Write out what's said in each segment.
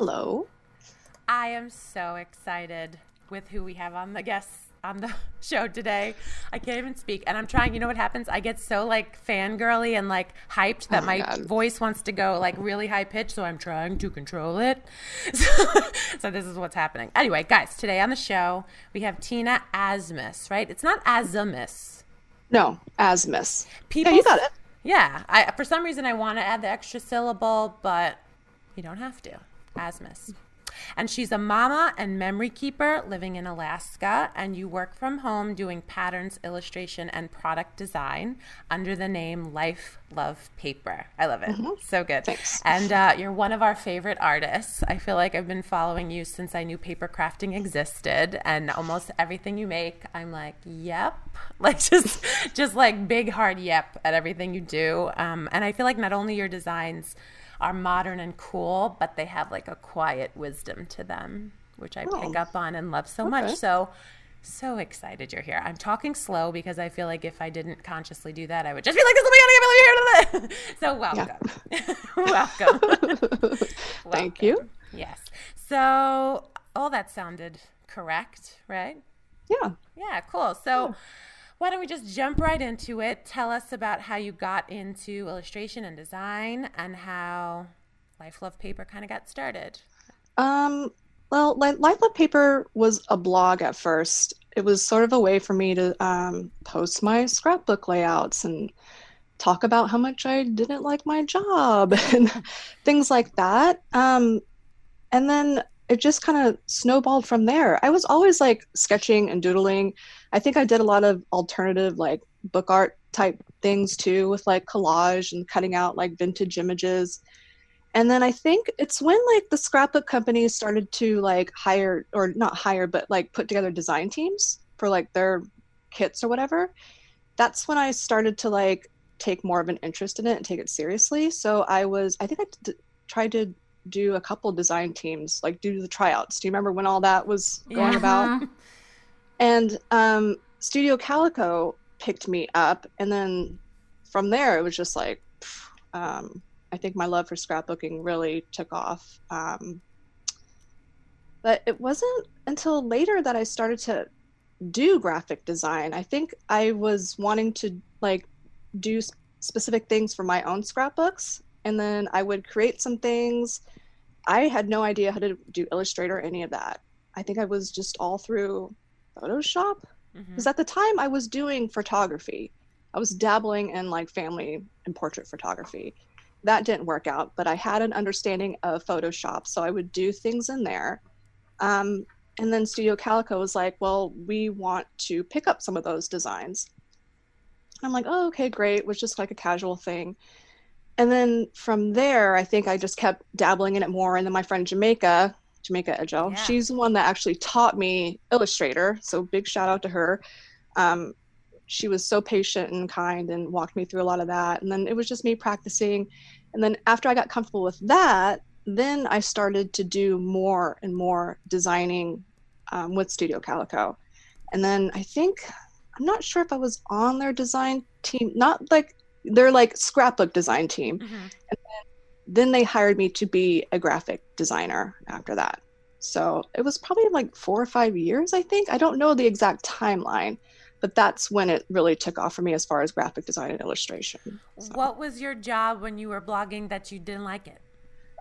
Hello. I am so excited with who we have on the guests on the show today. I can't even speak. And I'm trying, you know what happens? I get so like fangirly and like hyped that oh my, my voice wants to go like really high pitched. So I'm trying to control it. So, so, this is what's happening. Anyway, guys, today on the show, we have Tina Aszmus, right? It's not Azumis. No, Aszmus. People, yeah, you got it. Yeah. I, for some reason, I want to add the extra syllable, but you don't have to. Aszmus. And she's a mama and memory keeper living in Alaska. And you work from home doing patterns, illustration, and product design under the name Life Love Paper. I love it. Mm-hmm. So good. Thanks. And uh, you're one of our favorite artists. I feel like I've been following you since I knew paper crafting existed. And almost everything you make, I'm like, yep. Like just, just like big hard yep at everything you do. Um, and I feel like not only your designs, are modern and cool, but they have like a quiet wisdom to them, which I oh. pick up on and love so okay. much. So, so excited you're here. I'm talking slow because I feel like if I didn't consciously do that, I would just be like, "This is my here." To me. So welcome, yeah. welcome. Thank you. Yes. So all that sounded correct, right? Yeah. Yeah. Cool. So. Yeah why don't we just jump right into it? Tell us about how you got into illustration and design and how Life Love Paper kind of got started. Um, well, Life Love Paper was a blog at first. It was sort of a way for me to um, post my scrapbook layouts and talk about how much I didn't like my job and things like that. Um, and then it just kind of snowballed from there. I was always like sketching and doodling. I think I did a lot of alternative like book art type things too with like collage and cutting out like vintage images. And then I think it's when like the scrapbook companies started to like hire or not hire but like put together design teams for like their kits or whatever. That's when I started to like take more of an interest in it and take it seriously. So I was I think I t- tried to do a couple design teams, like do the tryouts. Do you remember when all that was going yeah. about? And um, Studio Calico picked me up, and then from there it was just like, um, I think my love for scrapbooking really took off. Um, but it wasn't until later that I started to do graphic design. I think I was wanting to like do specific things for my own scrapbooks and then I would create some things. I had no idea how to do Illustrator or any of that. I think I was just all through Photoshop because mm-hmm. at the time I was doing photography. I was dabbling in like family and portrait photography. That didn't work out, but I had an understanding of Photoshop, so I would do things in there. Um, and then Studio Calico was like, "Well, we want to pick up some of those designs." I'm like, "Oh, okay, great." It was just like a casual thing and then from there, I think I just kept dabbling in it more. And then my friend Jamaica, Jamaica Edgel, yeah. she's the one that actually taught me Illustrator. So big shout out to her. Um, she was so patient and kind and walked me through a lot of that. And then it was just me practicing. And then after I got comfortable with that, then I started to do more and more designing um, with Studio Calico. And then I think I'm not sure if I was on their design team, not like they're like scrapbook design team. Mm-hmm. And then, they hired me to be a graphic designer after that. So it was probably like four or five years, I think. I don't know the exact timeline, but that's when it really took off for me as far as graphic design and illustration. So. What was your job when you were blogging that you didn't like it?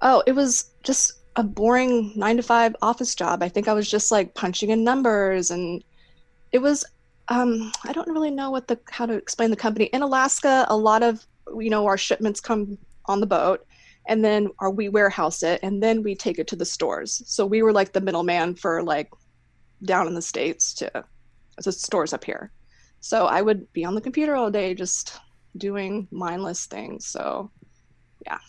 Oh, it was just a boring nine to five office job. I think I was just like punching in numbers and it was um, I don't really know what the how to explain the company. In Alaska, a lot of you know our shipments come on the boat, and then our, we warehouse it, and then we take it to the stores. So we were like the middleman for like down in the states to the stores up here. So I would be on the computer all day just doing mindless things. So yeah.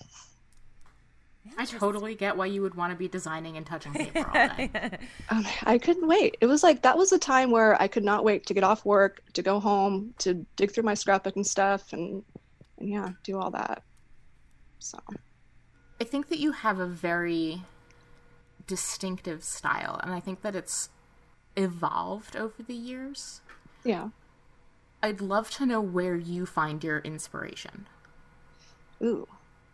I totally get why you would want to be designing and touching paper all day. Um, I couldn't wait. It was like that was a time where I could not wait to get off work, to go home, to dig through my scrapbook and stuff, and, and yeah, do all that. So I think that you have a very distinctive style, and I think that it's evolved over the years. yeah. I'd love to know where you find your inspiration. Ooh.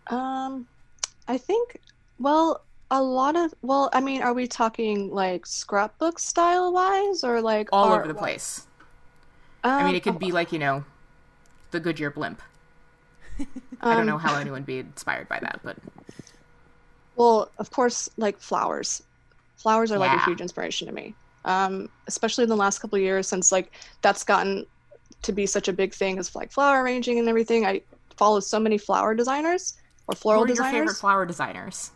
Um, I think. Well, a lot of. Well, I mean, are we talking like scrapbook style wise, or like All over the wise? place. Um, I mean, it could be like, you know, the Goodyear blimp. I don't um, know how anyone would be inspired by that, but Well, of course, like flowers. Flowers are like a huge inspiration to me. Um, especially in the last couple of years since like that's gotten to be such a big thing as like flower arranging and everything. I follow so many flower designers or floral what are your favorite flower designers?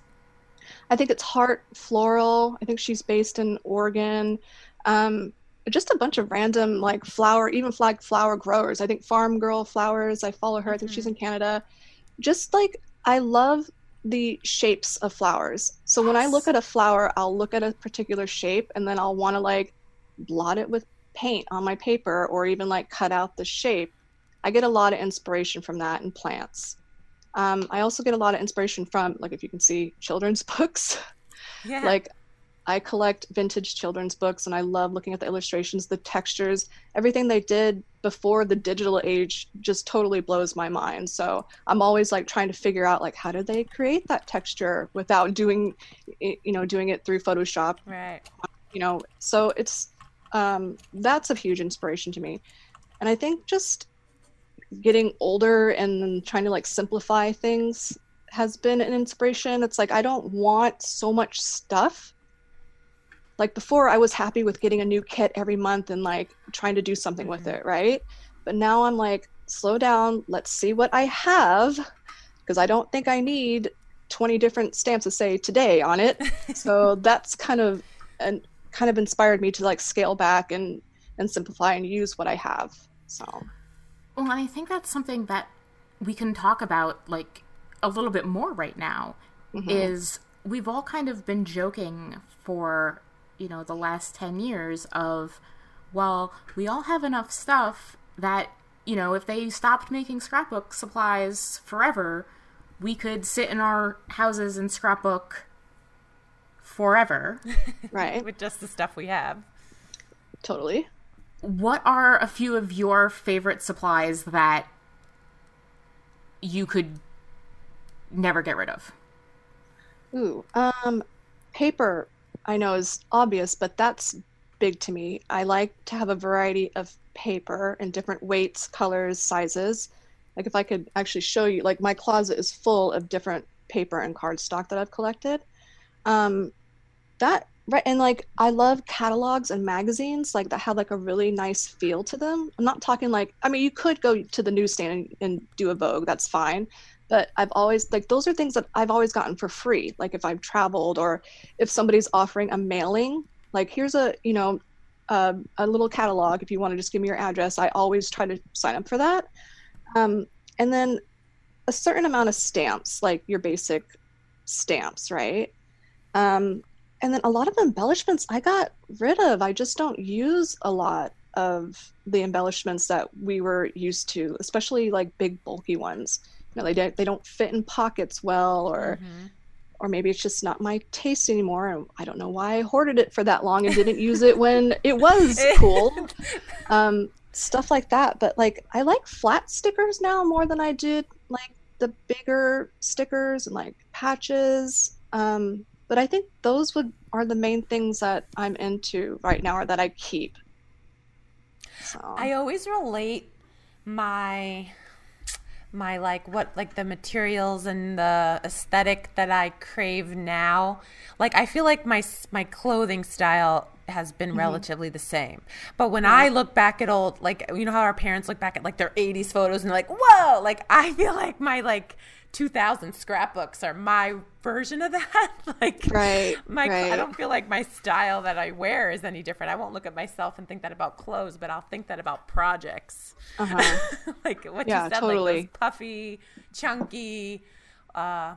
I think it's Heart Floral. I think she's based in Oregon. Um, just a bunch of random like flower, even flag flower growers. I think Farm Girl Flowers. I follow her. I think she's in Canada. Just like I love the shapes of flowers. So when I look at a flower, I'll look at a particular shape and then I'll want to like blot it with paint on my paper or even like cut out the shape. I get a lot of inspiration from that in plants. Um, I also get a lot of inspiration from, like, if you can see, children's books. Yeah. like, I collect vintage children's books and I love looking at the illustrations, the textures, everything they did before the digital age just totally blows my mind. So I'm always like trying to figure out like how did they create that texture without doing, you know, doing it through Photoshop right. you know so it's um that's a huge inspiration to me and i think just getting older and trying to like simplify things has been an inspiration it's like i don't want so much stuff like before i was happy with getting a new kit every month and like trying to do something with mm-hmm. it right? But now i'm like slow down let's see what i have because i don't think i need 20 different stamps that say today on it. So that's kind of and kind of inspired me to like scale back and and simplify and use what I have. So. Well, and I think that's something that we can talk about like a little bit more right now mm-hmm. is we've all kind of been joking for, you know, the last 10 years of well, we all have enough stuff that, you know, if they stopped making scrapbook supplies forever, we could sit in our houses and scrapbook forever. right, With just the stuff we have. totally. what are a few of your favorite supplies that you could never get rid of? Ooh, um, paper I know is obvious, but that's big to me. I like to have a variety of paper in different weights, colors, sizes. Like if I could actually show you, like my closet is full of different paper and cardstock that I've collected. Um, that right, and like I love catalogs and magazines, like that have like a really nice feel to them. I'm not talking like, I mean, you could go to the newsstand and, and do a Vogue, that's fine but I've always like those are things that I've always gotten for free. Like if I've traveled or if somebody's offering a mailing, like here's a you know uh, a little catalog. If you want to just give me your address, I always try to sign up for that. Um, and then a certain amount of stamps, like your basic stamps, right? Um, and then a lot of embellishments I got rid of. I just don't use a lot of the embellishments that we were used to, especially like big bulky ones. You know they don't they don't fit in pockets well or or maybe it's just not my taste anymore and i don't know why i hoarded it for that long and didn't use it when it was cool. Um stuff like that. But like i like flat stickers now more than i did like the bigger stickers and like patches. Um but i think those would are the main things that i'm into right now or that i keep so I always relate my my like what like the materials and the aesthetic that I crave now. Like I feel like my my clothing style has been mm-hmm. relatively the same. But when I look back at old like you know how our parents look back at like their 80s photos and they're like, "Whoa!" Like I feel like my like 2000 scrapbooks are my version of that. like Right, my I don't feel like my style that I wear is any different. I won't look at myself and think that about clothes, but I'll think that about projects. uh-huh. like what Yeah, you said, totally. like those puffy, chunky, uh,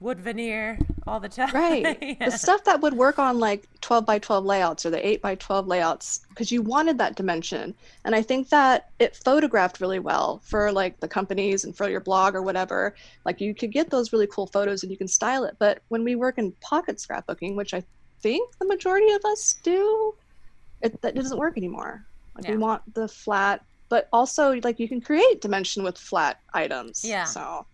wood veneer all the time. Right. Yeah. The stuff that would work on like 12 by 12 layouts or the 8 by 12 layouts because you wanted that dimension. And I think that it photographed really well for like the companies and for your blog or whatever. Like you could get those really cool photos and you can style it. But when we work in pocket scrapbooking, which I think the majority of us do, it that doesn't work anymore. Like we want the flat, but also like you can create dimension with flat items. Yeah. So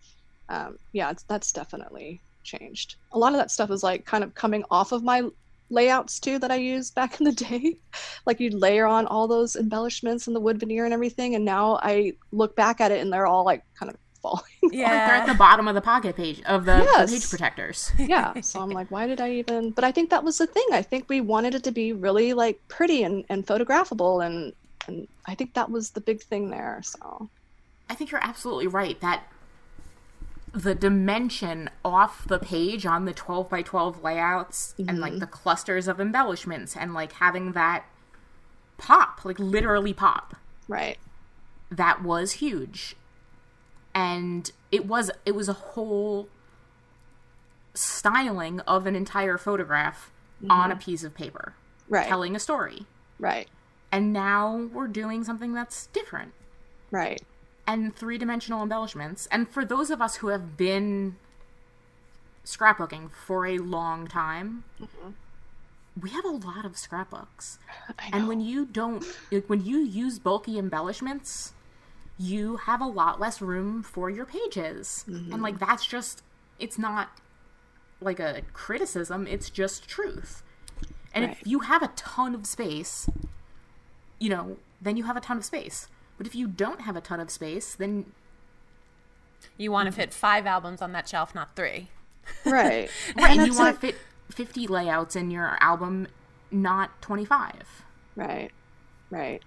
um, yeah, it's, that's definitely changed. A lot of that stuff is like kind of coming off of my layouts too that I used back in the day. like you'd layer on all those embellishments and the wood veneer and everything, and now I look back at it and they're all like kind of falling. Like they're at the bottom of the pocket page of the, the Yes. page protectors. yeah. So I'm like, why did I even? But I think that was the thing. I think we wanted it to be really like pretty and, and photographable, and and I think that was the big thing there. So I think you're absolutely right that the dimension off the page on the 12 by 12 layouts and like mm-hmm. the clusters of embellishments and like having that pop, like literally pop, right, that was huge. And it was it was a whole styling of an entire photograph on a mm-hmm. piece of paper right, telling a story. right, And now we're doing something that's different. right. And three dimensional embellishments. And for those of us who have been scrapbooking for a long time, we have a lot of scrapbooks. And when you don't, like, when you use bulky embellishments, you have a lot less room for your pages. And, mm-hmm. like, that's just, it's not like a criticism, it's just truth. And Right. if you have a ton of space, you know, then you have a ton of space. But if you don't have a ton of space, then You want to fit five albums on that shelf, not three. right, right, And and you want to fit 50 layouts in your album, not 25. Right. Right.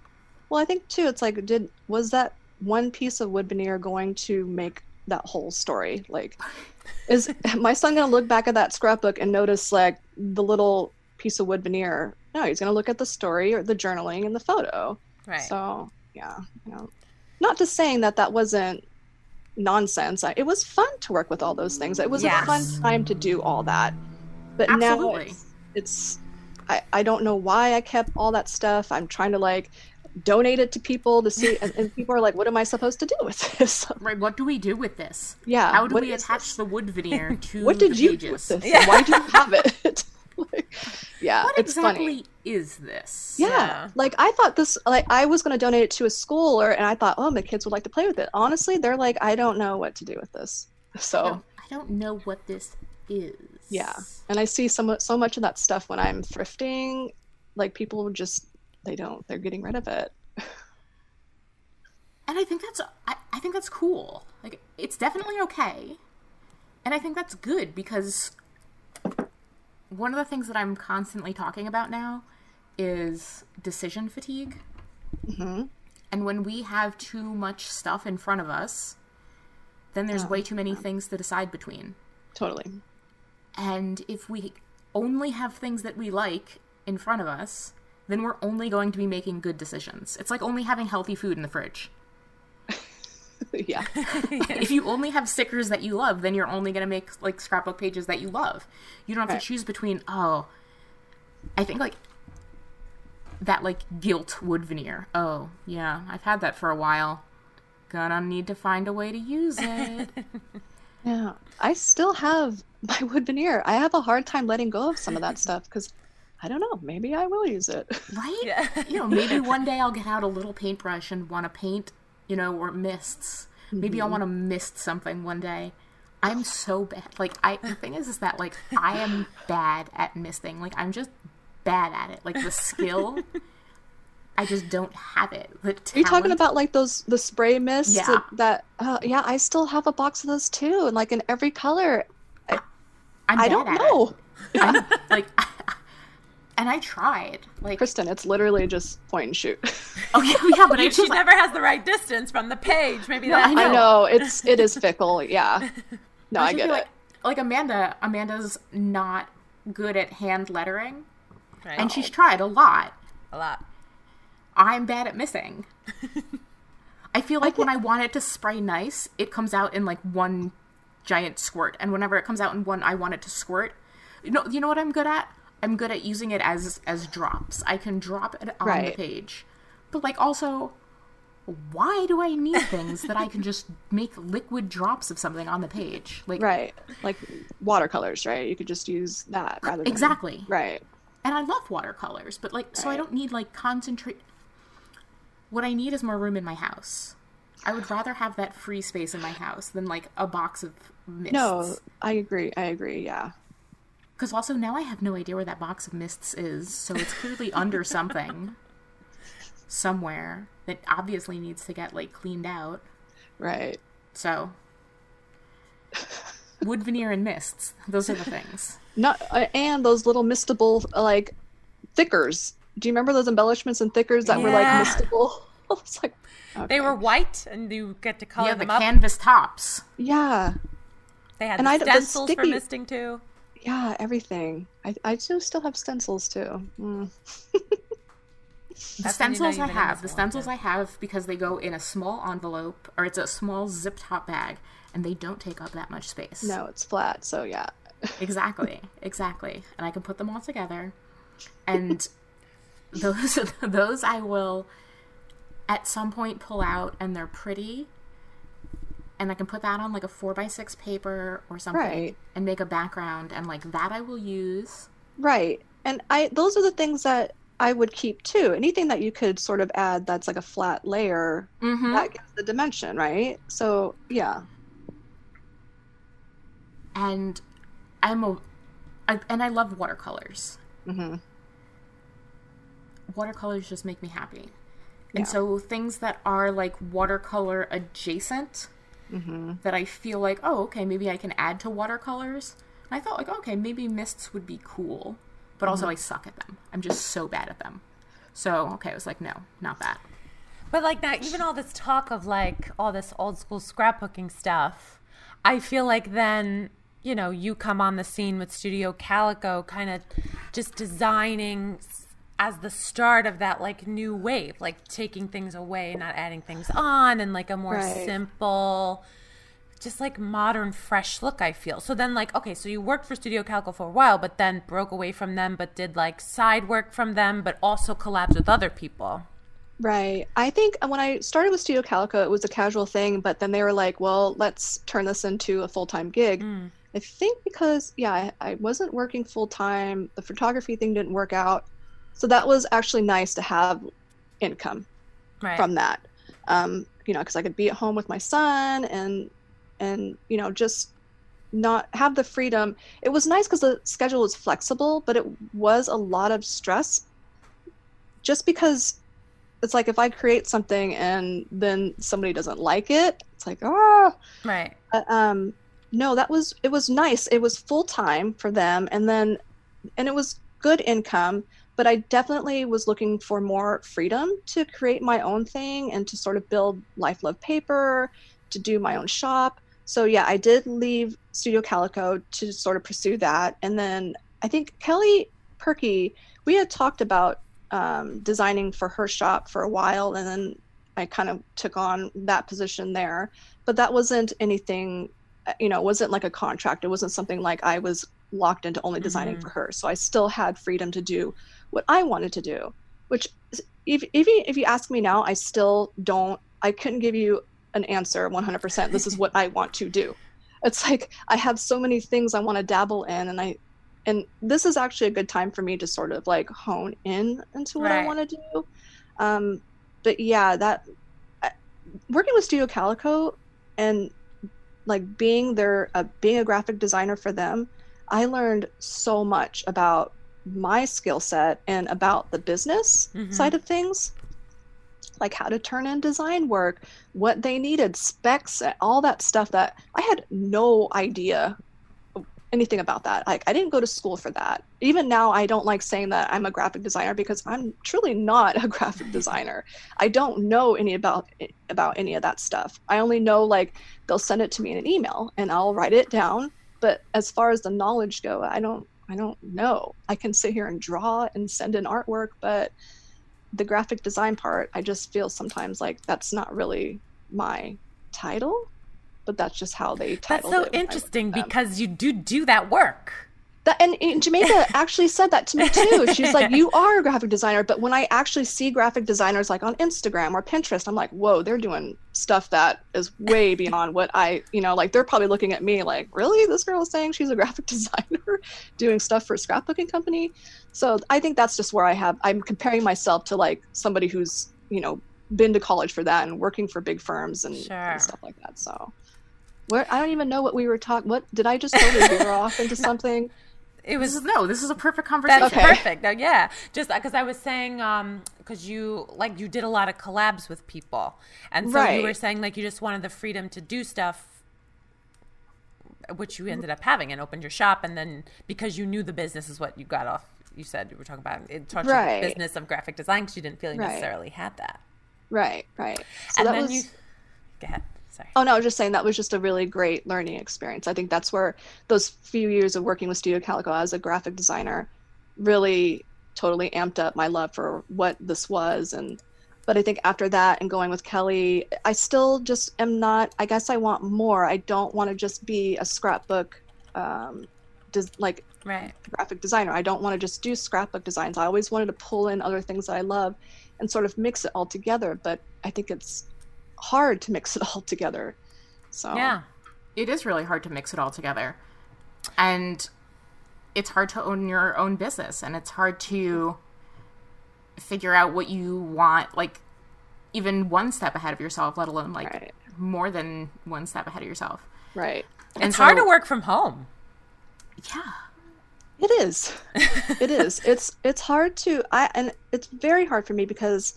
Well, I think too, it's like, did was that one piece of wood veneer going to make that whole story? Like, is my son gonna look back at that scrapbook and notice like the little piece of wood veneer? No, he's gonna look at the story or the journaling and the photo. Right. So yeah, you know, not just saying that that wasn't nonsense. I, it was fun to work with all those things. It was Yes. a fun time to do all that. But now it's, it's I, I don't know why I kept all that stuff. I'm trying to like donate it to people to see, and, and people are like, "What am I supposed to do with this?" Right, what do we do with this? yeah. How do we attach this? the wood veneer to What did the you do pages? with this? And Why do you have it? Like, yeah, What it's exactly funny. is this? Yeah. Yeah. Like I thought this like I was gonna donate it to a school or and I thought, oh the kids would like to play with it. Honestly, they're like, I don't know what to do with this. So I don't, I don't know what this is. yeah. And I see so much so much of that stuff when I'm thrifting, like people just they don't they're getting rid of it. And I think that's I, I think that's cool. Like it's definitely okay. And I think that's good because one of the things that I'm constantly talking about now is decision fatigue. Mhm. And when we have too much stuff in front of us, then there's way too many things to decide between. Totally. And if we only have things that we like in front of us, then we're only going to be making good decisions. It's like only having healthy food in the fridge. yeah. if you only have stickers that you love, then you're only going to make like scrapbook pages that you love. You don't have Right. to choose between, oh, I think like that like gilt wood veneer. Oh, yeah, I've had that for a while. Gonna need to find a way to use it. Yeah. I still have my wood veneer. I have a hard time letting go of some of that stuff because I don't know, maybe I will use it. right? Yeah. you know, maybe one day I'll get out a little paintbrush and want to paint, you know, or mists. Maybe I'll want to mist something one day. I'm so bad. Like, I the thing is, is that like I am bad at misting. Like, I'm just bad at it. Like the skill, I just don't have it. The Are you talking about like those the spray mists Yeah. that, uh, yeah, I still have a box of those too, and like in every color. I'm I don't at know. I'm, like, and I tried. Like, Kristin, it's literally just point and shoot. oh yeah, yeah, but I she just like, never has the right distance from the page. Maybe No, that's I know. I know it's it is fickle. Yeah. No, I I get it. like, like Amanda. Amanda's not good at hand lettering, Right. and she's tried a lot. a lot. I'm bad at missing. I feel like when I want it to spray nice, it comes out in like one giant squirt, and whenever it comes out in one, I want it to squirt. You know, you know what I'm good at? I'm good at using it as as drops. I can drop it on Right. the page, but like also, why do I need things that I can just make liquid drops of something on the page? Like Right. Like watercolors, right? You could just use that rather than exactly. Right. And I love watercolors, but like, so I don't need like concentrate. What I need is more room in my house. I would rather have that free space in my house than like a box of mists. No, I agree. I agree. Yeah. Because also now I have no idea where that box of mists is, so it's clearly under something somewhere that obviously needs to get like cleaned out. Right. So wood veneer and mists, those are the things. Not uh, and those little mistable like thickers. Do you remember those embellishments and thickers that were like mistable? I was like, They were white, and you get to color yeah, the them up. canvas tops. yeah, They had and the I- the stencils for misting too. Yeah, everything. I I do still have stencils too. Mm. The That's when you know stencils I you've the stencils. I have because they go in a small envelope or it's a small zip top bag and they don't take up that much space. No, it's flat. So yeah. Exactly. Exactly. And I can put them all together. And those those I will at some point pull out and they're pretty. And I can put that on like a four by six paper or something Right. and make a background and like that I will use. Right. And I those are the things that I would keep too. Anything that you could sort of add that's like a flat layer, Mm-hmm. that gives the dimension, right? So yeah. and I'm a, I, and I love watercolors. hmm Watercolors just make me happy, Yeah. and so things that are like watercolor adjacent, hmm that I feel like, oh, okay, maybe I can add to watercolors. And I thought like, okay, maybe mists would be cool, but also I suck at them. I'm just so bad at them. So okay, I was like, no, not that. But like that, even all this talk of like all this old school scrapbooking stuff, I feel like then you know you come on the scene with Studio Calico, kind of just designing as the start of that like new wave, like taking things away, not adding things on, and like a more Right. simple. Just like modern, fresh look, I feel. So then, like, okay, so you worked for Studio Calico for a while, but then broke away from them, but did like side work from them, but also collabs with other people. Right. I think when I started with Studio Calico, it was a casual thing, but then they were like, well, let's turn this into a full time gig. Mm. I think because, yeah, I, I wasn't working full time, the photography thing didn't work out. So that was actually nice to have income Right. from that. Um, you know, because I could be at home with my son and, and, you know, just not have the freedom. It was nice because the schedule was flexible, but it was a lot of stress just because it's like if I create something and then somebody doesn't like it, it's like, ah, right. uh, um, no, that was it was nice. It was full time for them, and then and it was good income. But I definitely was looking for more freedom to create my own thing and to sort of build Life Love Paper, to do my own shop. So yeah, I did leave Studio Calico to sort of pursue that, and then I think Kelly Purkey, we had talked about um, designing for her shop for a while, and then I kind of took on that position there. But that wasn't anything, uh, you know, it wasn't like a contract. It wasn't something like I was locked into only designing Mhm. for her. So I still had freedom to do what I wanted to do. Which, if if you, if you ask me now, I still don't. I couldn't give you an answer 100%. This is what I want to do. It's like I have so many things I want to dabble in, and I and this is actually a good time for me to sort of like hone in into what I want to do. Um, but yeah, that I- working with Studio Calico and like being their uh, being a graphic designer for them, I learned so much about my skill set and about the business Mhm. side of things like how to turn in design work, what they needed, specs, all that stuff that I had no idea anything about that. Like I didn't go to school for that. Even now I don't like saying that I'm a graphic designer because I'm truly not a graphic designer. I don't know any about about any of that stuff. I only know like they'll send it to me in an email and I'll write it down, but as far as the knowledge go, I don't I don't know. I can sit here and draw and send in artwork, but the graphic design part, I just feel sometimes like that's not really my title. but that's just how they That's titled so it interesting looked at them. because you do do that work. That, and, and Jamaica actually said that to me too. She's like, "You are a graphic designer," but when I actually see graphic designers like on Instagram or Pinterest, I'm like, "Whoa, they're doing stuff that is way beyond what I, you know, like they're probably looking at me like, really, this girl is saying she's a graphic designer, doing stuff for a scrapbooking company." So I think that's just where I have. I'm comparing myself to like somebody who's, you know, been to college for that and working for big firms and, Sure. and stuff like that. So. Where I don't even know what we were talking. What did I just totally veer off into something? It This was is no, this is a perfect conversation. That's Okay. perfect. No, yeah, just because I was saying, um, because you like you did a lot of collabs with people, and so you were saying like you just wanted the freedom to do stuff, which you ended up having, and opened your shop, and then because you knew the business is what you got off. You said you were talking about in touch Right. with business of graphic design because you didn't feel you Right. necessarily had that. Right, right. So and that then was. you, go ahead. Sorry. Oh no, I was just saying that was just a really great learning experience. I think that's where those few years of working with Studio Calico as a graphic designer really totally amped up my love for what this was and but I think after that and going with Kelly, I still just am not I guess I want more. I don't want to just be a scrapbook um des- like Right. graphic designer. I don't want to just do scrapbook designs. I always wanted to pull in other things that I love and sort of mix it all together, but I think it's hard to mix it all together. So Yeah. it is really hard to mix it all together. And it's hard to own your own business and it's hard to figure out what you want like even one step ahead of yourself, let alone like Right. more than one step ahead of yourself. right. And It's hard to work from home. Yeah. It is. it is. It's it's hard to I and it's very hard for me because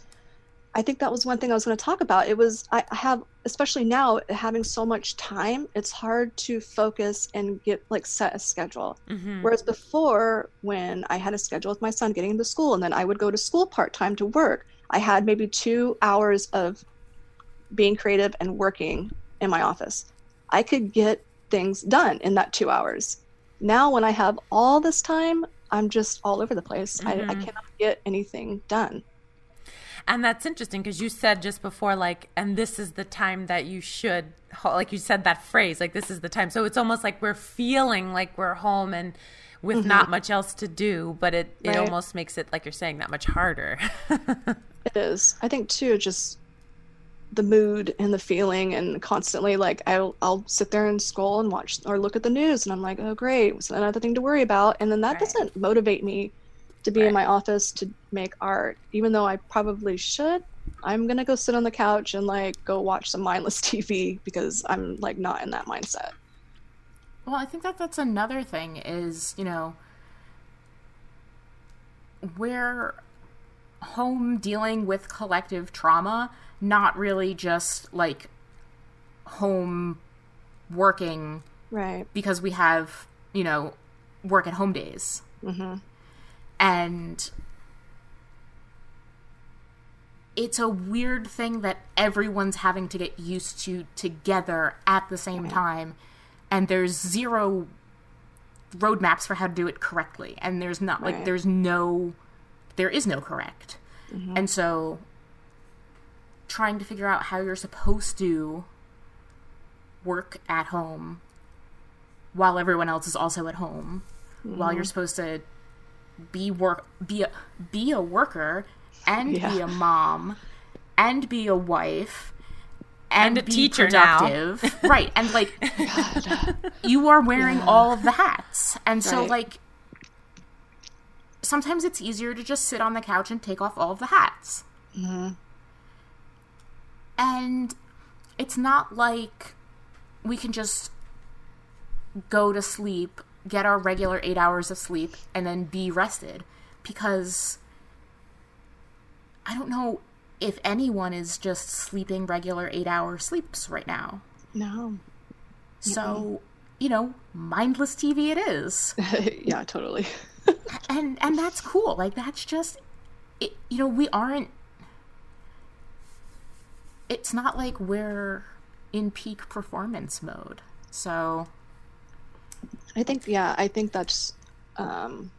I think that was one thing I was going to talk about. It was I have especially now having so much time, it's hard to focus and get like set a schedule. Mhm. Whereas before when I had a schedule with my son getting into school and then I would go to school part-time to work, I had maybe 2 hours of being creative and working in my office. I could get things done in that 2 hours now when I have all this time, I'm just all over the place. I, I Mhm. cannot get anything done. And that's interesting because you said just before, like, and this is the time that you should, like, you said that phrase, like, this is the time. So it's almost like we're feeling like we're home and with mm-hmm. not much else to do, but it, it almost makes it, like you're saying, that much harder. It is. I think too, just the mood and the feeling, and constantly like I'll I'll sit there and scroll and watch or look at the news, and I'm like, oh great, it's another thing to worry about, and then that Right. doesn't motivate me to be Right. in my office to make art, even though I probably should. I'm gonna go sit on the couch and like go watch some mindless TV because I'm like not in that mindset. Well, I think that that's another thing is, you know, we're home dealing with collective trauma, not really just like home working Right. because we have, you know, work at home days. Mm-hmm. And it's a weird thing that everyone's having to get used to together at the same time. And there's zero roadmaps for how to do it correctly. And there's not, like, there's no, there is no correct. Mm-hmm. And so trying to figure out how you're supposed to work at home while everyone else is also at home while Mm-hmm. you're supposed to be work be a be a worker and be a mom and be a wife and, And a be teacher now. productive. Right and like you are wearing all of the hats and so Right. like sometimes it's easier to just sit on the couch and take off all of the hats. Mm-hmm. And it's not like we can just go to sleep, get our regular eight hours of sleep, and then be rested. Because I don't know if anyone is just sleeping regular eight hour sleeps right now. No. So, you know, mindless TV it is. yeah, totally. and and that's cool like that's just it, you know we aren't it's not like we're in peak performance mode so I think yeah, I think that's um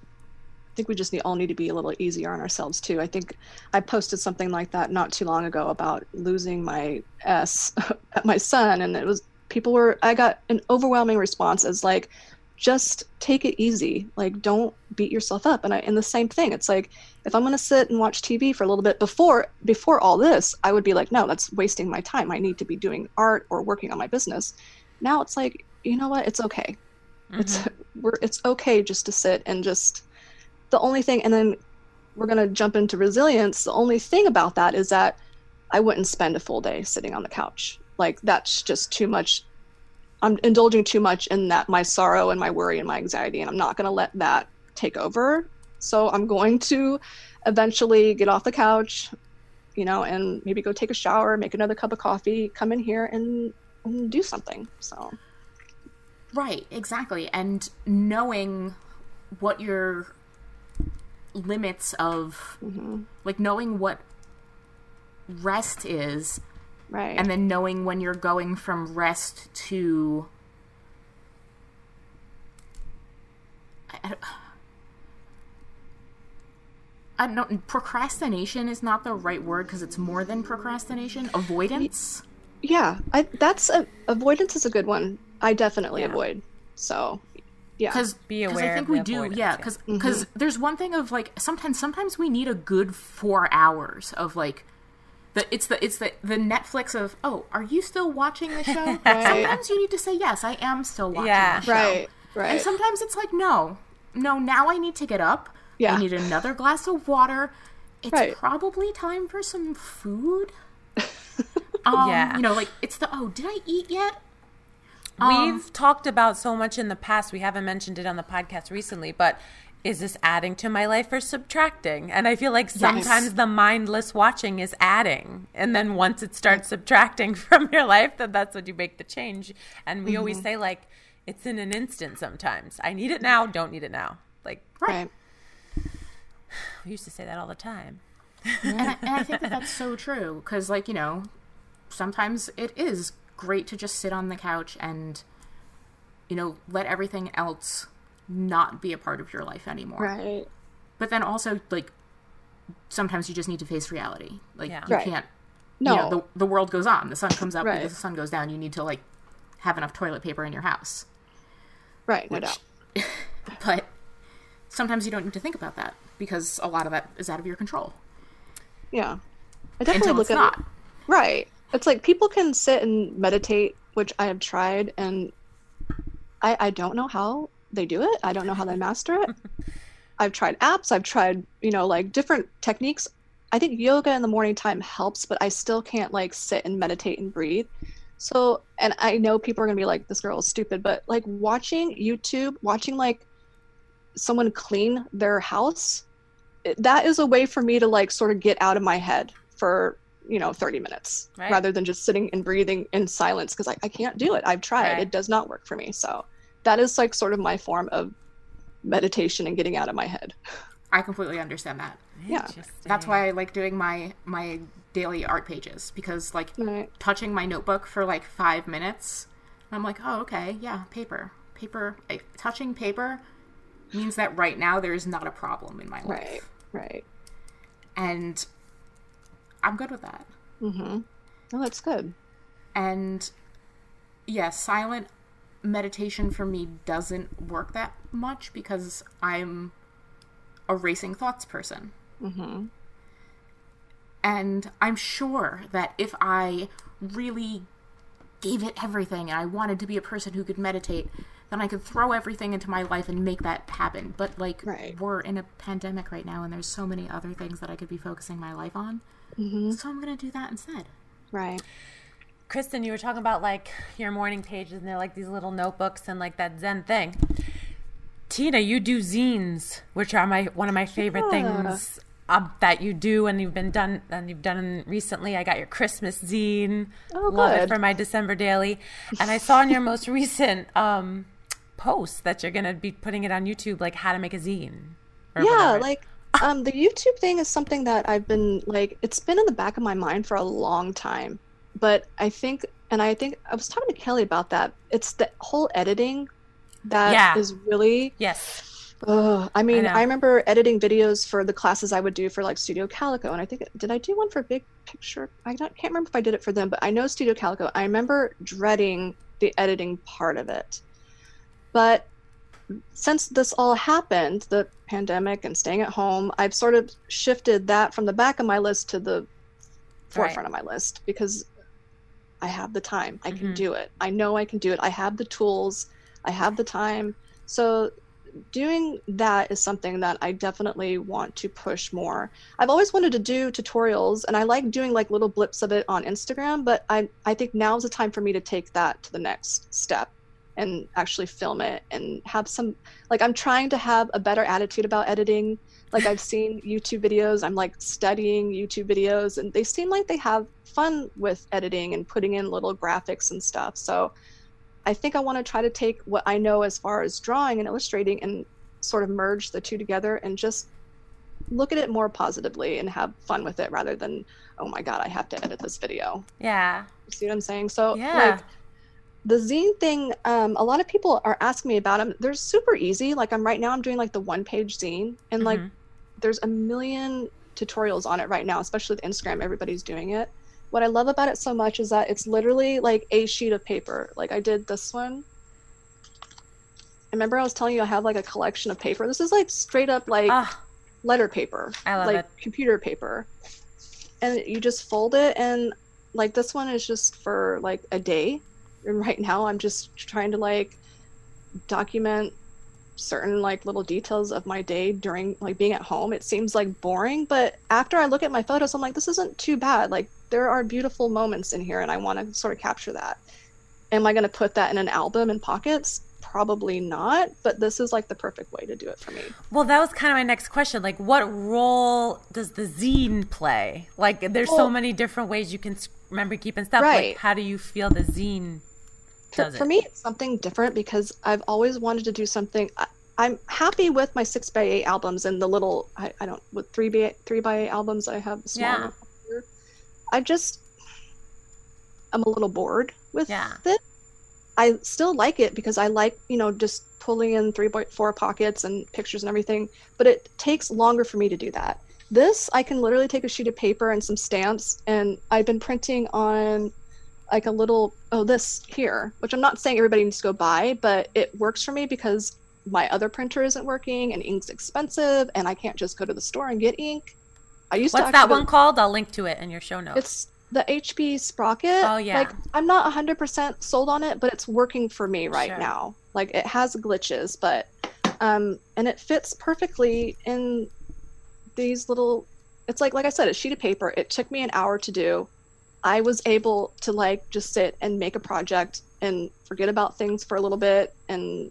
I think we just need all need to be a little easier on ourselves too. I think I posted something like that not too long ago about losing my S at my son and it was people were I got an overwhelming response as like just take it easy. Like don't beat yourself up. And I and the same thing. It's like if I'm gonna sit and watch TV for a little bit before before all this, I would be like, no, that's wasting my time. I need to be doing art or working on my business. Now it's like, you know what? It's okay. Mm-hmm. It's we're it's okay just to sit and just the only thing and then we're gonna jump into resilience. The only thing about that is that I wouldn't spend a full day sitting on the couch. Like that's just too much I'm indulging too much in that my sorrow and my worry and my anxiety, and I'm not going to let that take over. So I'm going to eventually get off the couch, you know, and maybe go take a shower, make another cup of coffee, come in here and, and do something. So, right, exactly, and knowing what your limits of, mm-hmm. like knowing what rest is Right. And then knowing when you're going from rest to I, I, don't, know. Procrastination is not the right word because it's more than procrastination. Avoidance. Yeah, I, that's a, avoidance is a good one. I definitely yeah. avoid. So, yeah, because be aware. I think we do. Yeah, because because mm-hmm. there's one thing of like sometimes sometimes we need a good four hours of like the, it's the it's the the Netflix of oh, are you still watching the show? right. Sometimes you need to say yes, I am still watching. Yeah, right, right. And sometimes it's like no, no. Now I need to get up. Yeah, I need another glass of water. It's right. probably time for some food. um, yeah, you know, like it's the oh, did I eat yet? We've um, talked about so much in the past. We haven't mentioned it on the podcast recently, but is this adding to my life or subtracting? And I feel like sometimes yes. the mindless watching is adding. And then once it starts subtracting from your life, then that's when you make the change. And we mm-hmm. always say, like, it's in an instant sometimes. I need it now, don't need it now. Like, right. We used to say that all the time. and, I, and I think that that's so true. Because, like, you know, sometimes it is great to just sit on the couch and, you know, let everything else not be a part of your life anymore. Right. But then also like sometimes you just need to face reality. Like yeah. you right. can't no. You know, the the world goes on. The sun comes up right. the sun goes down. You need to like have enough toilet paper in your house. Right, no doubt. but sometimes you don't need to think about that because a lot of that is out of your control. Yeah. I definitely Until look at not. Right. It's like people can sit and meditate, which I have tried and I, I don't know how they do it. I don't know how they master it. I've tried apps, I've tried, you know, like different techniques. I think yoga in the morning time helps, but I still can't like sit and meditate and breathe. So, and I know people are going to be like, this girl is stupid, but like watching YouTube, watching like someone clean their house, that is a way for me to like sort of get out of my head for, you know, 30 minutes right. rather than just sitting and breathing in silence because I, I can't do it. I've tried, right. it does not work for me. So, that is like sort of my form of meditation and getting out of my head. I completely understand that. Yeah. That's why I like doing my my daily art pages because like right. touching my notebook for like 5 minutes I'm like, "Oh, okay. Yeah, paper. Paper I, touching paper means that right now there is not a problem in my life." Right. Right. And I'm good with that. Mm-hmm. Oh, that's good. And yeah, silent meditation for me doesn't work that much because I'm a racing thoughts person. Mm-hmm. And I'm sure that if I really gave it everything and I wanted to be a person who could meditate, then I could throw everything into my life and make that happen. But like right. we're in a pandemic right now and there's so many other things that I could be focusing my life on. Mm-hmm. So I'm going to do that instead. Right. Kristin, you were talking about like your morning pages, and they're like these little notebooks and like that Zen thing. Tina, you do zines, which are my one of my favorite yeah. things um, that you do, and you've been done and you've done recently. I got your Christmas zine, oh, love good. it for my December daily, and I saw in your most recent um, post that you're gonna be putting it on YouTube, like how to make a zine. Yeah, whatever. like um, the YouTube thing is something that I've been like, it's been in the back of my mind for a long time but I think, and I think I was talking to Kelly about that. It's the whole editing that yeah. is really yes. Uh, I mean, I, I, remember editing videos for the classes I would do for like Studio Calico, and I think did I do one for Big Picture? I can't remember if I did it for them, but I know Studio Calico. I remember dreading the editing part of it. But since this all happened, the pandemic and staying at home, I've sort of shifted that from the back of my list to the forefront right. of my list because I have the time. I can mm-hmm. do it. I know I can do it. I have the tools. I have the time. So doing that is something that I definitely want to push more. I've always wanted to do tutorials and I like doing like little blips of it on Instagram, but I I think now is the time for me to take that to the next step and actually film it and have some like I'm trying to have a better attitude about editing. Like I've seen YouTube videos, I'm like studying YouTube videos and they seem like they have fun with editing and putting in little graphics and stuff. So I think I want to try to take what I know as far as drawing and illustrating and sort of merge the two together and just look at it more positively and have fun with it rather than, oh my God, I have to edit this video. Yeah. See what I'm saying? So, yeah. like, the zine thing, um, a lot of people are asking me about them. They're super easy. Like, I'm right now, I'm doing like the one page zine, and mm-hmm. like, there's a million tutorials on it right now, especially with Instagram. Everybody's doing it what I love about it so much is that it's literally like a sheet of paper. Like I did this one. I remember I was telling you I have like a collection of paper. This is like straight up like ah, letter paper. I love like it. computer paper. And you just fold it and like this one is just for like a day. And right now I'm just trying to like document certain like little details of my day during like being at home. It seems like boring, but after I look at my photos, I'm like, this isn't too bad. Like there are beautiful moments in here and I want to sort of capture that. Am I going to put that in an album in pockets? Probably not, but this is like the perfect way to do it for me. Well, that was kind of my next question. Like, what role does the zine play? Like, there's well, so many different ways you can remember keeping stuff. Right. Like, how do you feel the zine for, for me, it's something different because I've always wanted to do something. I, I'm happy with my six by eight albums and the little I, I don't with three by three by eight albums I have. Yeah. I just I'm a little bored with yeah. it. I still like it because I like, you know, just pulling in 3.4 pockets and pictures and everything, but it takes longer for me to do that. This, I can literally take a sheet of paper and some stamps, and I've been printing on like a little, oh, this here, which I'm not saying everybody needs to go buy, but it works for me because my other printer isn't working and ink's expensive, and I can't just go to the store and get ink. I used What's to that one called? I'll link to it in your show notes. It's the HP Sprocket. Oh yeah. Like I'm not 100% sold on it, but it's working for me right sure. now. Like it has glitches, but um and it fits perfectly in these little it's like like I said, a sheet of paper. It took me an hour to do. I was able to like just sit and make a project and forget about things for a little bit and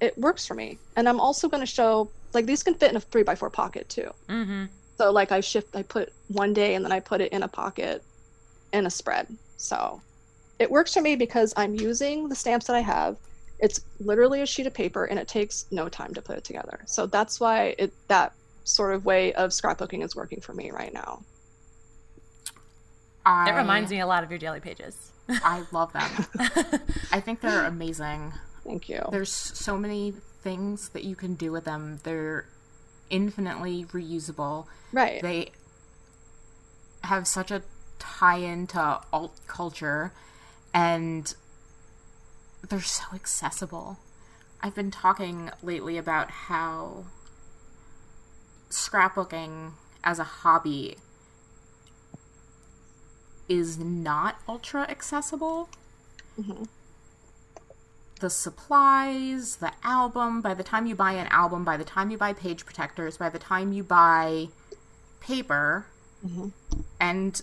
it works for me. And I'm also going to show like these can fit in a three by four pocket too. Mm-hmm. So like I shift, I put one day and then I put it in a pocket in a spread. So it works for me because I'm using the stamps that I have. It's literally a sheet of paper and it takes no time to put it together. So that's why it that sort of way of scrapbooking is working for me right now. I, it reminds me a lot of your daily pages. I love them. I think they're amazing. Thank you. There's so many things that you can do with them. They're infinitely reusable. Right. They have such a tie into alt culture and they're so accessible. I've been talking lately about how scrapbooking as a hobby is not ultra accessible. Mm-hmm the supplies, the album. By the time you buy an album, by the time you buy page protectors, by the time you buy paper mm-hmm. and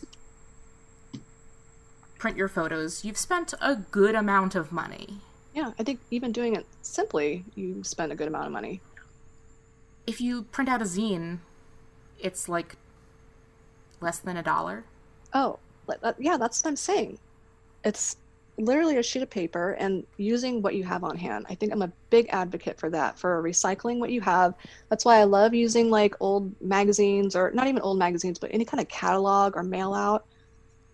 print your photos, you've spent a good amount of money. Yeah, I think even doing it simply, you spend a good amount of money. If you print out a zine, it's like less than a dollar. Oh, Uh, yeah, that's what I'm saying. It's literally a sheet of paper and using what you have on hand. I think I'm a big advocate for that, for recycling what you have. That's why I love using like old magazines or not even old magazines, but any kind of catalog or mail out.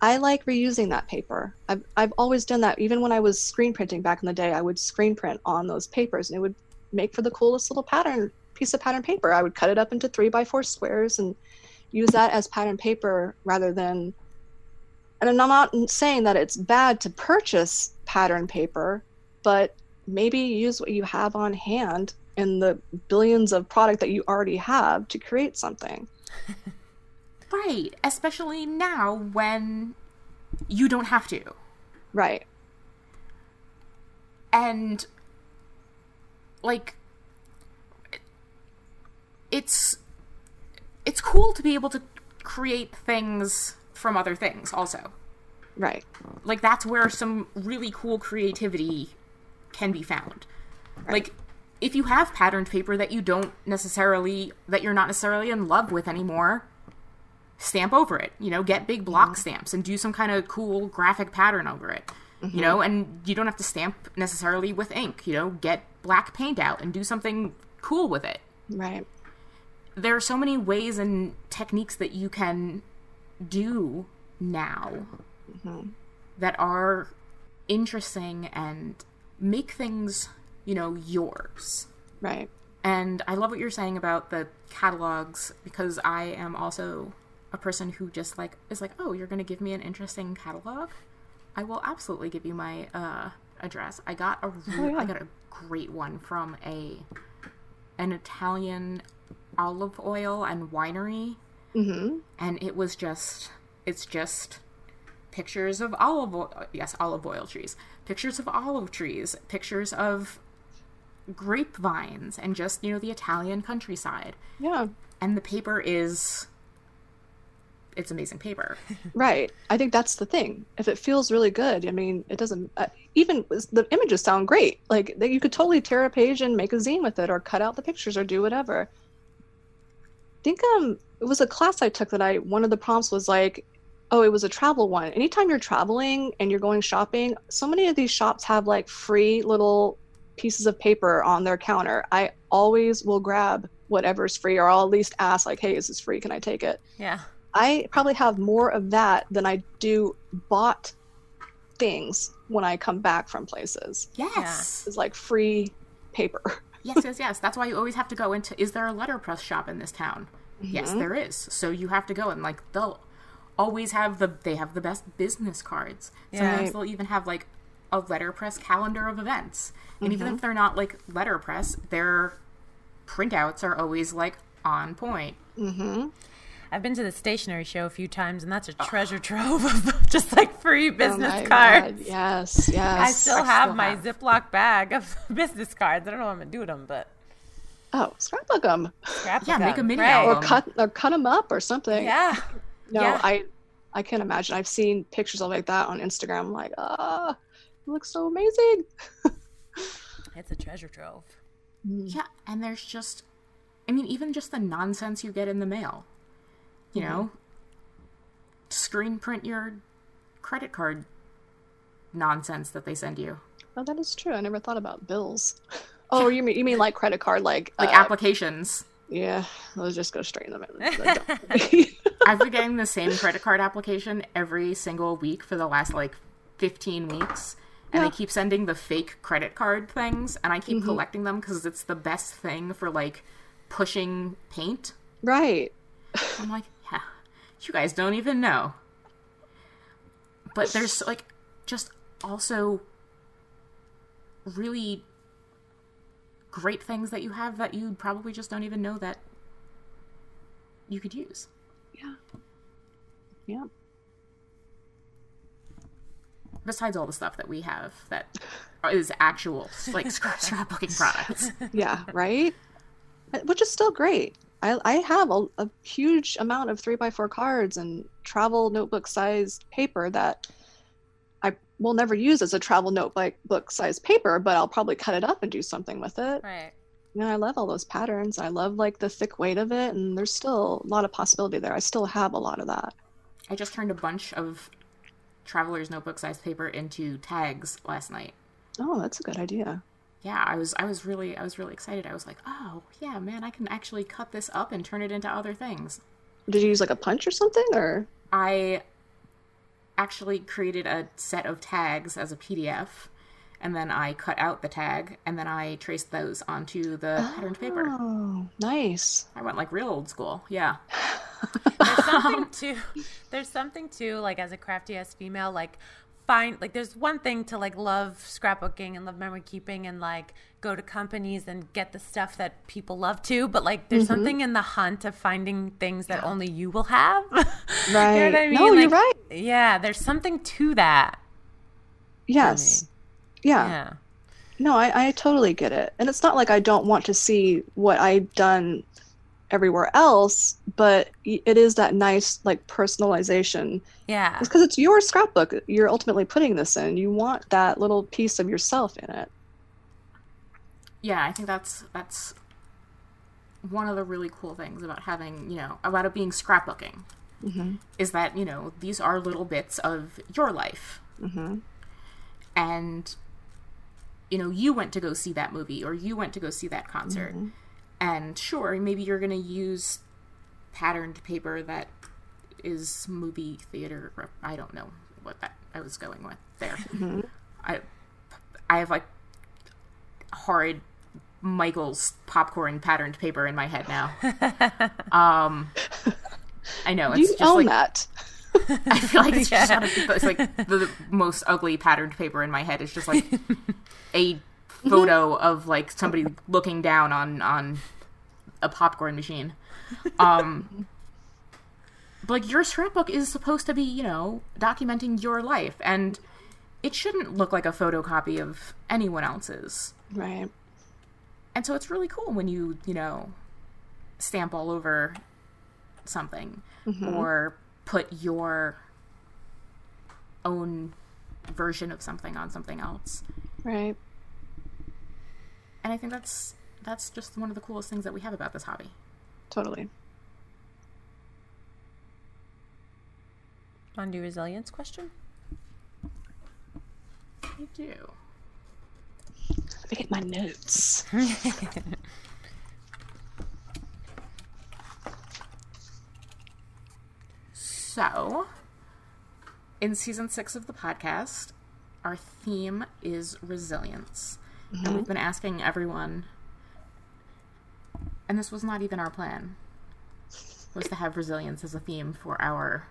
I like reusing that paper. I've, I've always done that. Even when I was screen printing back in the day, I would screen print on those papers and it would make for the coolest little pattern piece of pattern paper. I would cut it up into three by four squares and use that as pattern paper rather than and I'm not saying that it's bad to purchase pattern paper, but maybe use what you have on hand and the billions of product that you already have to create something. Right, especially now when you don't have to. Right. And like it's it's cool to be able to create things from other things also. Right. Like that's where some really cool creativity can be found. Right. Like if you have patterned paper that you don't necessarily that you're not necessarily in love with anymore, stamp over it. You know, get big block Mm-hmm. stamps and do some kind of cool graphic pattern over it. You know, and you don't have to stamp necessarily with ink. You know, get black paint out and do something cool with it. Right. There are so many ways and techniques that you can do now that are interesting and make things, you know, yours. Right. And I love what you're saying about the catalogs because I am also a person who just like is like, "Oh, you're going to give me an interesting catalog? I will absolutely give you my uh address." I got a re- yeah. I got a great one from a an Italian olive oil and winery Mm-hmm. and it was just it's just pictures of olive oil yes olive oil trees pictures of olive trees pictures of grapevines and just you know the italian countryside Yeah. and the paper is it's amazing paper Right. I think that's the thing. If it feels really good, I mean, it doesn't. Uh, even the images sound great. Like you could totally tear a page and make a zine with it, or cut out the pictures, or do whatever. I think um, it was a class I took that I one of the prompts was like, oh, it was a travel one. Anytime you're traveling and you're going shopping, so many of these shops have like free little pieces of paper on their counter. I always will grab whatever's free, or I'll at least ask like, hey, is this free? Can I take it? Yeah. I probably have more of that than I do bought things when I come back from places. yes It's like free paper. yes yes yes. That's why you always have to go into is there a letterpress shop in this town? Yes mm-hmm. there is. So you have to go and like they'll always have the they have the best business cards. Sometimes Right. they'll even have like a letterpress calendar of events. And even mm-hmm. if they're not like letterpress their printouts are always like on point mm-hmm. I've been to the stationery show a few times, and that's a treasure trove of just like free Oh business my cards. God, Yes, yes. I still I have still my have. Ziploc bag of business cards. I don't know what I'm gonna do with them, but Oh, scrapbook them. scrapbook Yeah, make a 'em, mini right. album. Or cut or cut them up or something. Yeah, No, yeah. I I can't imagine. I've seen pictures of like that on Instagram. I'm like, ah, it looks so amazing. it's a treasure trove. yeah and there's just i mean even just the nonsense you get in the mail you know screen print your credit card nonsense that they send you Oh, that is true. I never thought about bills. Oh, you mean you mean like credit card, like like uh, applications Yeah, let's just go straight in the middle. I've been getting the same credit card application every single week for the last like 15 weeks. And Yeah. they keep sending the fake credit card things, and I keep Mm-hmm. collecting them because it's the best thing for like pushing paint. right. I'm like, yeah, you guys don't even know. But there's like just also really great things that you have that you probably just don't even know that you could use. Yeah. Yeah. besides all the stuff that we have that is actual like scrap scrapbooking products. Yeah, right? Which is still great. I, I have a, a huge amount of 3x4 cards and travel notebook sized paper that I will never use as a travel notebook sized paper, but I'll probably cut it up and do something with it. Right. You know, I love all those patterns. I love like the thick weight of it, and there's still a lot of possibility there. I still have a lot of that. I just turned a bunch of traveler's notebook sized paper into tags last night. Oh, that's a good idea. Yeah, I was I was really I was really excited. I was like, "Oh, yeah, man, I can actually cut this up and turn it into other things." Did you use like a punch or something, or? I actually created a set of tags as a PDF, and then I cut out the tag, and then I traced those onto the patterned oh, paper. Oh, nice. I went like real old school. Yeah. There's something to there's something to like as a crafty ass female like find like there's one thing to like love scrapbooking and love memory keeping and like go to companies and get the stuff that people love too but like there's mm-hmm. something in the hunt of finding things that only you will have. Right you know I mean? no like, you're right. yeah there's something to that yes. yeah. yeah. No I, I totally get it. And it's not like i don't want to see what i've done everywhere else but it is that nice like personalization. Yeah. It's because it's your scrapbook you're ultimately putting this in. You want that little piece of yourself in it. Yeah i think that's that's one of the really cool things about having you know about it being scrapbooking mm-hmm. is that you know these are little bits of your life. Mm-hmm. and you know you went to go see that movie or you went to go see that concert. Mm-hmm and sure, maybe you're going to use patterned paper that is movie theater. I don't know what that I was going with there. Mm-hmm. I I have like horrid Michael's popcorn patterned paper in my head now. um, I know it's you just own like that. I feel like it's yeah. just it's like the most ugly patterned paper in my head is just like a photo of like somebody looking down on on a popcorn machine. Um, but like your scrapbook is supposed to be, you know, documenting your life, and it shouldn't look like a photocopy of anyone else's. Right. And so it's really cool when you, you know, stamp all over something mm-hmm. or put your own version of something on something else. Right. And I think that's that's just one of the coolest things that we have about this hobby. Totally. On to resilience question? You do. Let me get my notes. so, in season six of the podcast, our theme is resilience. Mm-hmm. And we've been asking everyone. And this was not even our plan was to have resilience as a theme for our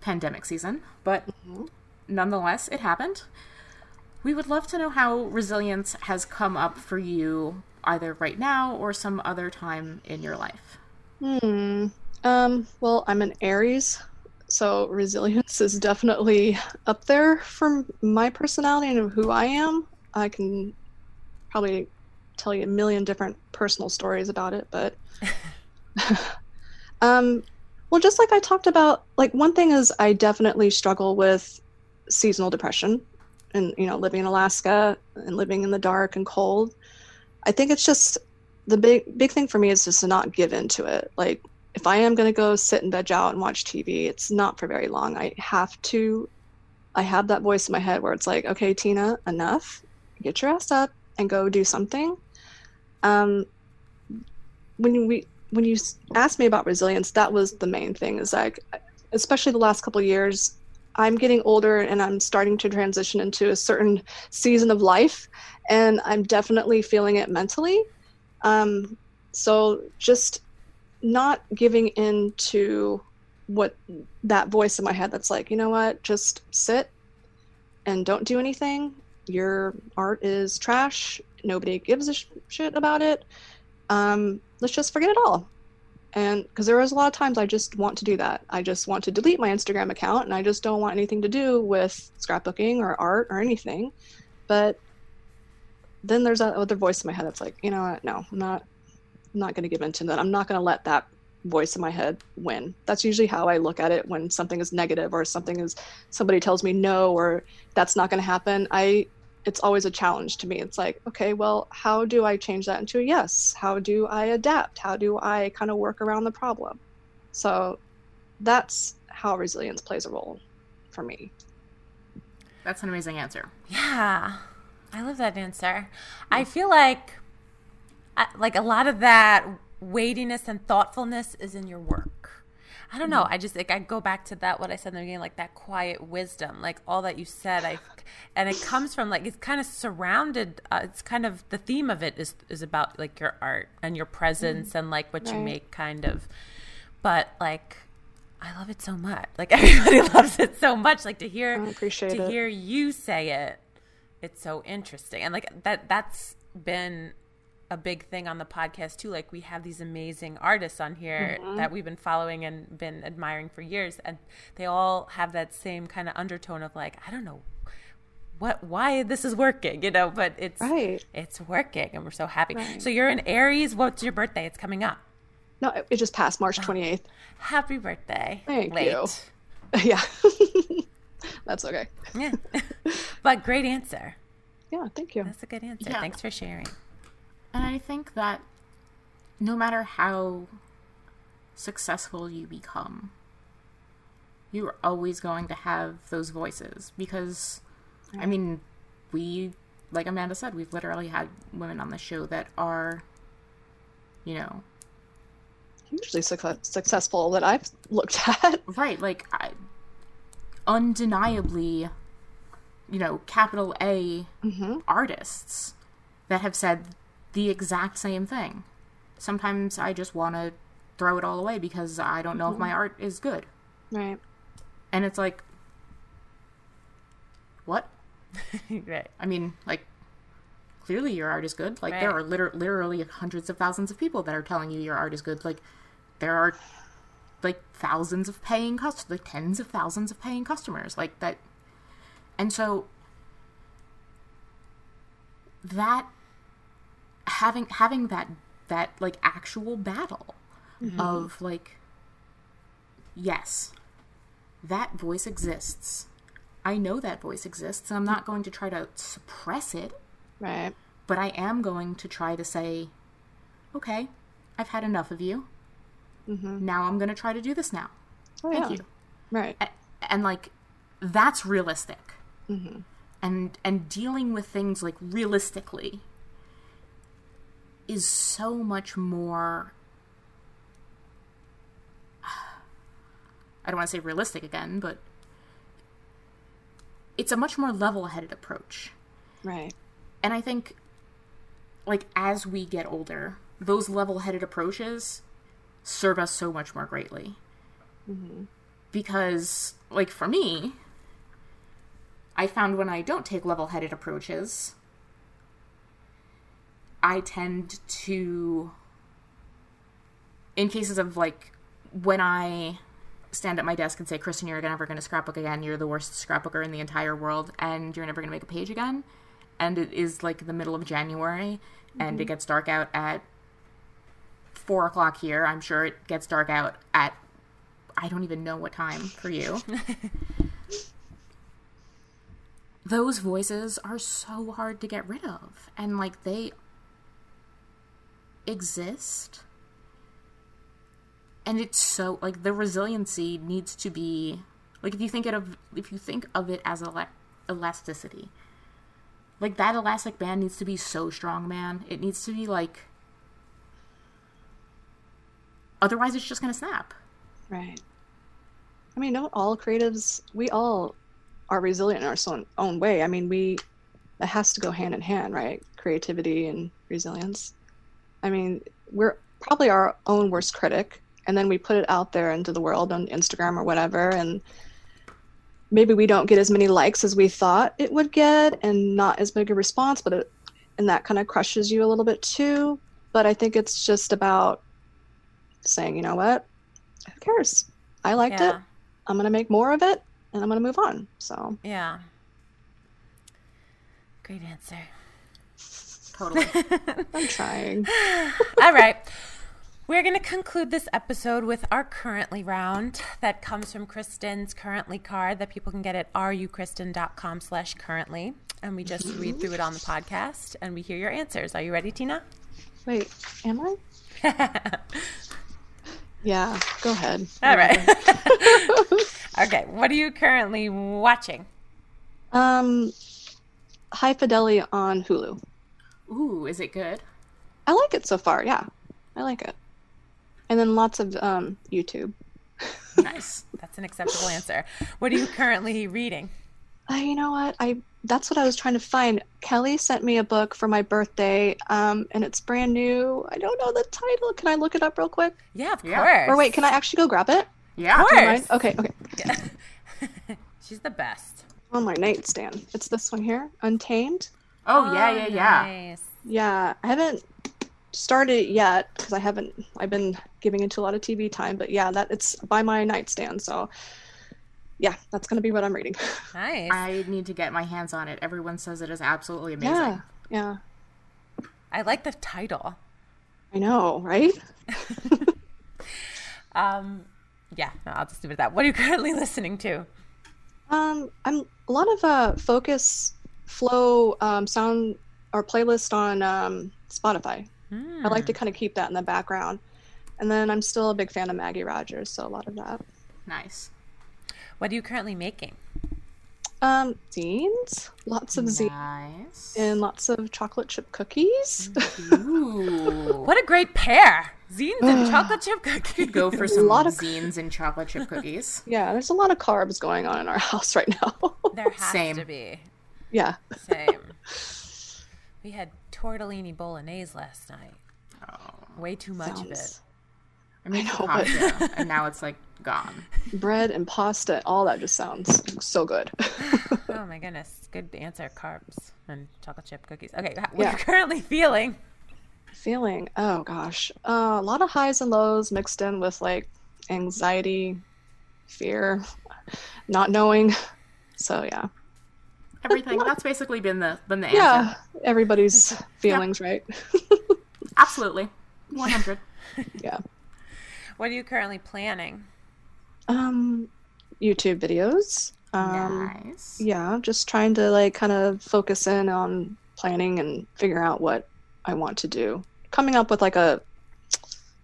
pandemic season. But mm-hmm. nonetheless it happened. We would love to know how resilience has come up for you either right now or some other time in your life. Hmm. Um well i'm an aries so resilience is definitely up there for my personality and who i am i can probably tell you a million different personal stories about it, but um well just like I talked about, like one thing is I definitely struggle with seasonal depression and you know, living in Alaska and living in the dark and cold. I think it's just the big big thing for me is just to not give into it. Like if I am going to go sit and veg out and watch TV, it's not for very long. I have to I have that voice in my head where it's like, okay, Tina, enough. Get your ass up and go do something. Um, when we when you asked me about resilience, that was the main thing. Is like, especially the last couple years, I'm getting older and I'm starting to transition into a certain season of life, and I'm definitely feeling it mentally. Um, so just not giving in to what that voice in my head that's like, you know what, just sit and don't do anything. Your art is trash nobody gives a sh- shit about it. Um, let's just forget it all. And because there was a lot of times I just want to do that. I just want to delete my Instagram account and I just don't want anything to do with scrapbooking or art or anything. But then there's that other voice in my head that's like, you know what? No, I'm not. I'm not going to give in to that. I'm not going to let that voice in my head win. That's usually how I look at it when something is negative or something is somebody tells me no or that's not going to happen. I it's always a challenge to me. It's like, okay, well, how do I change that into a yes? How do I adapt? How do I kind of work around the problem? So that's how resilience plays a role for me. That's an amazing answer. Yeah. I love that answer. Hmm. I feel like uh, like a lot of that weightiness and thoughtfulness is in your work. I don't know. Mm-hmm. I just like I go back to that what I said in the beginning, like that quiet wisdom, like all that you said. I and it comes from like it's kind of surrounded. Uh, it's kind of the theme of it is is about like your art and your presence mm-hmm. and like what right. you make, kind of. But like I love it so much. Like everybody loves it so much. Like to hear appreciate to it. hear you say it. It's so interesting. And like that that's been a big thing on the podcast too. Like we have these amazing artists on here Mm-hmm. that we've been following and been admiring for years and they all have that same kind of undertone of like, I don't know what why this is working, you know, but it's Right. it's working and we're so happy. Right. So you're in Aries, what's your birthday? It's coming up. No, it- it just passed March 28th. Happy birthday. Thank Late. you. yeah. That's okay. Yeah. but great answer. Yeah, thank you. That's a good answer. Yeah. Thanks for sharing. And I think that no matter how successful you become, you're always going to have those voices because, I mean, we, like Amanda said, we've literally had women on the show that are, you know, Hugely suc- successful that I've looked at. right, like, I, undeniably, you know, capital A mm-hmm. artists that have said the exact same thing. Sometimes I just want to throw it all away because I don't know if my mm-hmm. art is good. Right. And it's like, what? right. I mean, like, clearly your art is good. Like, there are liter- literally hundreds of thousands of people that are telling you your art is good. Like, there are, like, thousands of paying customers, like, tens of thousands of paying customers. Like, that. And so, that, having, having that, that, like, actual battle mm-hmm. of, like, yes, that voice exists. I know that voice exists. and I'm not going to try to suppress it, Right. but I am going to try to say, okay, I've had enough of you. Mm-hmm. Now I'm going to try to do this now. Oh, Thank yeah. you. Right. A- And like, that's realistic. Mm-hmm. And and dealing with things like realistically is so much more. I don't want to say realistic again, but it's a much more level-headed approach. Right. And I think, like, as we get older, those level headed approaches serve us so much more greatly. Mm-hmm. Because, like, for me, I found when I don't take level headed approaches, I tend to, in cases of, like, when I stand at my desk and say, Kristin, you're never going to scrapbook again. You're the worst scrapbooker in the entire world, and you're never going to make a page again. And it is like the middle of January, and it mm-hmm. gets dark out at four o'clock here. I'm sure it gets dark out at I don't even know what time for you. Those voices are so hard to get rid of, and like they exist and it's so like the resiliency needs to be like if you think of if you think of it as ele- elasticity like that elastic band needs to be so strong man it needs to be like otherwise it's just gonna snap Right. I mean, don't all creatives, we all are resilient in our own way. I mean, we, it has to go hand in hand, right? Creativity and resilience. I mean, we're probably our own worst critic, and then we put it out there into the world on Instagram or whatever, and maybe we don't get as many likes as we thought it would get, and not as big a response, but it, and that kind of crushes you a little bit too. But I think it's just about saying, you know what? Who cares? I liked it. I'm gonna make more of it, and I'm gonna move on. So Yeah. Great answer. Totally I'm trying. All right. We're going to conclude this episode with our currently round that comes from Kristin's currently card that people can get at rukristin.com slash currently. And we just read through it on the podcast and we hear your answers. Are you ready, Tina? Wait, am I? Yeah, go ahead. All right. okay. What are you currently watching? Um, High Fidelity on Hulu. Ooh is it good I like it so far. Yeah, I like it. And then lots of um YouTube. nice That's an acceptable answer. What are you currently reading? Uh, you know what? I that's what I was trying to find. Kelly sent me a book for my birthday, um, and it's brand new. I don't know the title. Can I look it up real quick? Yeah, of Yeah. course. Or wait, can I actually go grab it? Yeah. Of course. mind? Okay, okay. She's the best. On my nightstand. It's this one here, Untamed. Oh, yeah, yeah, yeah. Nice. Yeah, I haven't started yet because I haven't. I've been giving into a lot of TV time, but yeah, that it's by my nightstand. So, yeah, that's gonna be what I'm reading. Nice. I need to get my hands on it. Everyone says it is absolutely amazing. yeah, yeah, I like the title. I know, right? Um, yeah, no, I'll just leave it at that. What are you currently listening to? Um, I'm a lot of uh focus flow um sound or playlist on um Spotify. I like to kind of keep that in the background. And then I'm still a big fan of Maggie Rogers, so a lot of that. Nice. What are you currently making? Um, zines, lots of zines, Nice. and lots of chocolate chip cookies. Ooh. What a great pair! Zines and chocolate chip cookies. Go for some a lot of- zines and chocolate chip cookies. yeah, there's a lot of carbs going on in our house right now. There has Same. to be. Yeah. Same. we had tortellini bolognese last night. Oh. Way too much of it. Sounds- I made know, but- and now it's like gone. Bread and pasta, all that just sounds so good. Oh my goodness. Good answer. Carbs and chocolate chip cookies. Okay, h- what are you currently feeling? Feeling, oh gosh, uh, a lot of highs and lows mixed in with like anxiety, fear, not knowing. So yeah, Everything. That's basically been the been the answer. yeah, everybody's feelings, right? Absolutely. 100. yeah. What are you currently planning? Um, YouTube videos. Um, nice. yeah, just trying to like kind of focus in on planning and figure out what I want to do. Coming up with like a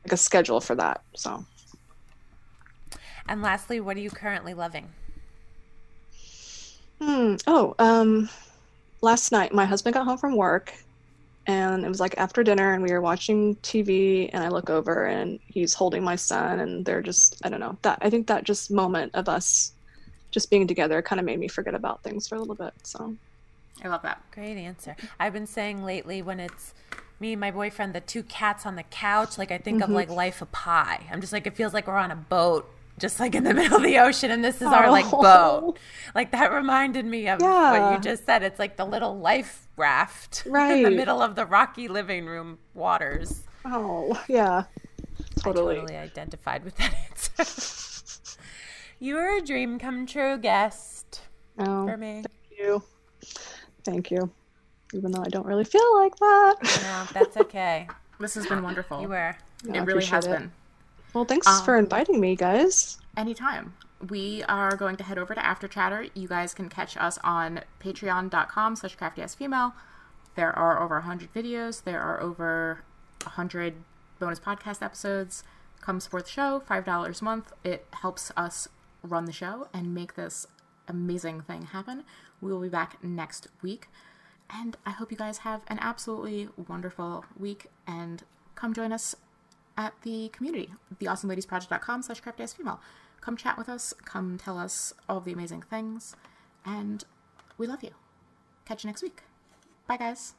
like a schedule for that. So And lastly, what are you currently loving? Oh, um, last night my husband got home from work, and it was like after dinner, and we were watching TV, and I look over, and he's holding my son, and they're just I don't know that I think that just moment of us just being together kind of made me forget about things for a little bit. So I love that. Great answer. I've been saying lately when it's me and my boyfriend, the two cats on the couch, like I think of like Life of Pi. I'm just like, it feels like we're on a boat, just like in the middle of the ocean, and this is our like Oh. boat. Like that reminded me of what you just said. It's like the little life raft in the middle of the rocky living room waters. oh yeah, totally. I totally identified with that answer. you are a dream come true guest Oh, for me. thank you, thank you. Even though I don't really feel like that. No, that's okay. This has been wonderful. You were. Yeah, it really has it. been. Well, thanks um, for inviting me, guys. Anytime. We are going to head over to After Chatter. You guys can catch us on patreon.com slash craftyasfemale. There are over 100 videos. There are over 100 bonus podcast episodes. Come support the show, $5 a month. It helps us run the show and make this amazing thing happen. We will be back next week. And I hope you guys have an absolutely wonderful week and come join us at the community, theawesomeladiesproject.com slash craftyasfemale. Come chat with us, come tell us all the amazing things, and we love you. Catch you next week. Bye, guys.